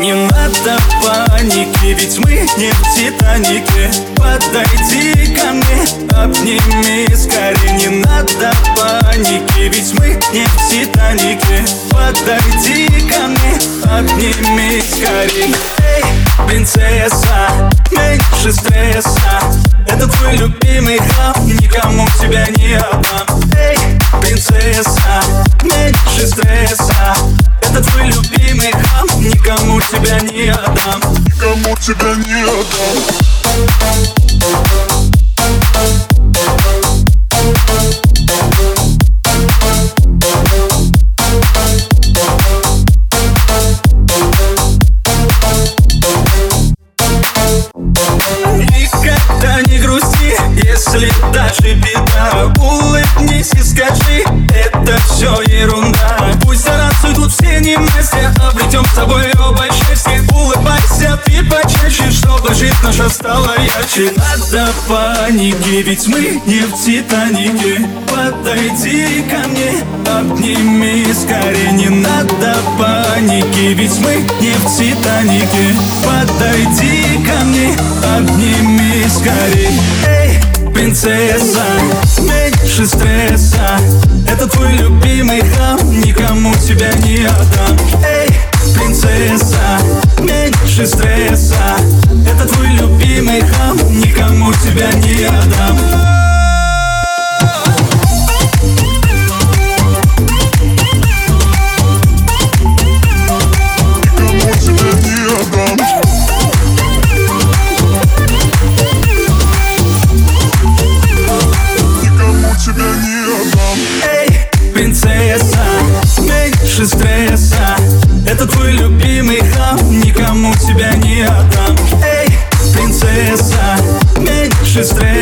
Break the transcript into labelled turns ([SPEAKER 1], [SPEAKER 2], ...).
[SPEAKER 1] Не надо паники, ведь мы не в Титанике. Подойди ко мне, обними скорее. Не надо паники, ведь мы не в Титанике. Подойди ко мне, обними скорее. Эй, принцесса, меньше стресса. Это твой любимый хаб, никому тебя не отдам. Эй, принцесса, меньше стресса Это твой любимый хаб, никому тебя не отдам.
[SPEAKER 2] Никому тебя не отдам.
[SPEAKER 1] Никогда не грусти, если даже беда. Улыбнись и скажи, это все ерунда. Пусть заранцуют жизнь наша стала ярче. Надо паники, ведь мы не в Титанике. Подойди ко мне, обними скорее. Не надо паники, ведь мы не в Титанике. Подойди ко мне, обними скорей Эй, принцесса, меньше стресса. Это твой любимый никому тебя не отдам. Меньше стресса Это твой любимый хам, никому тебя не отдам меньше стресса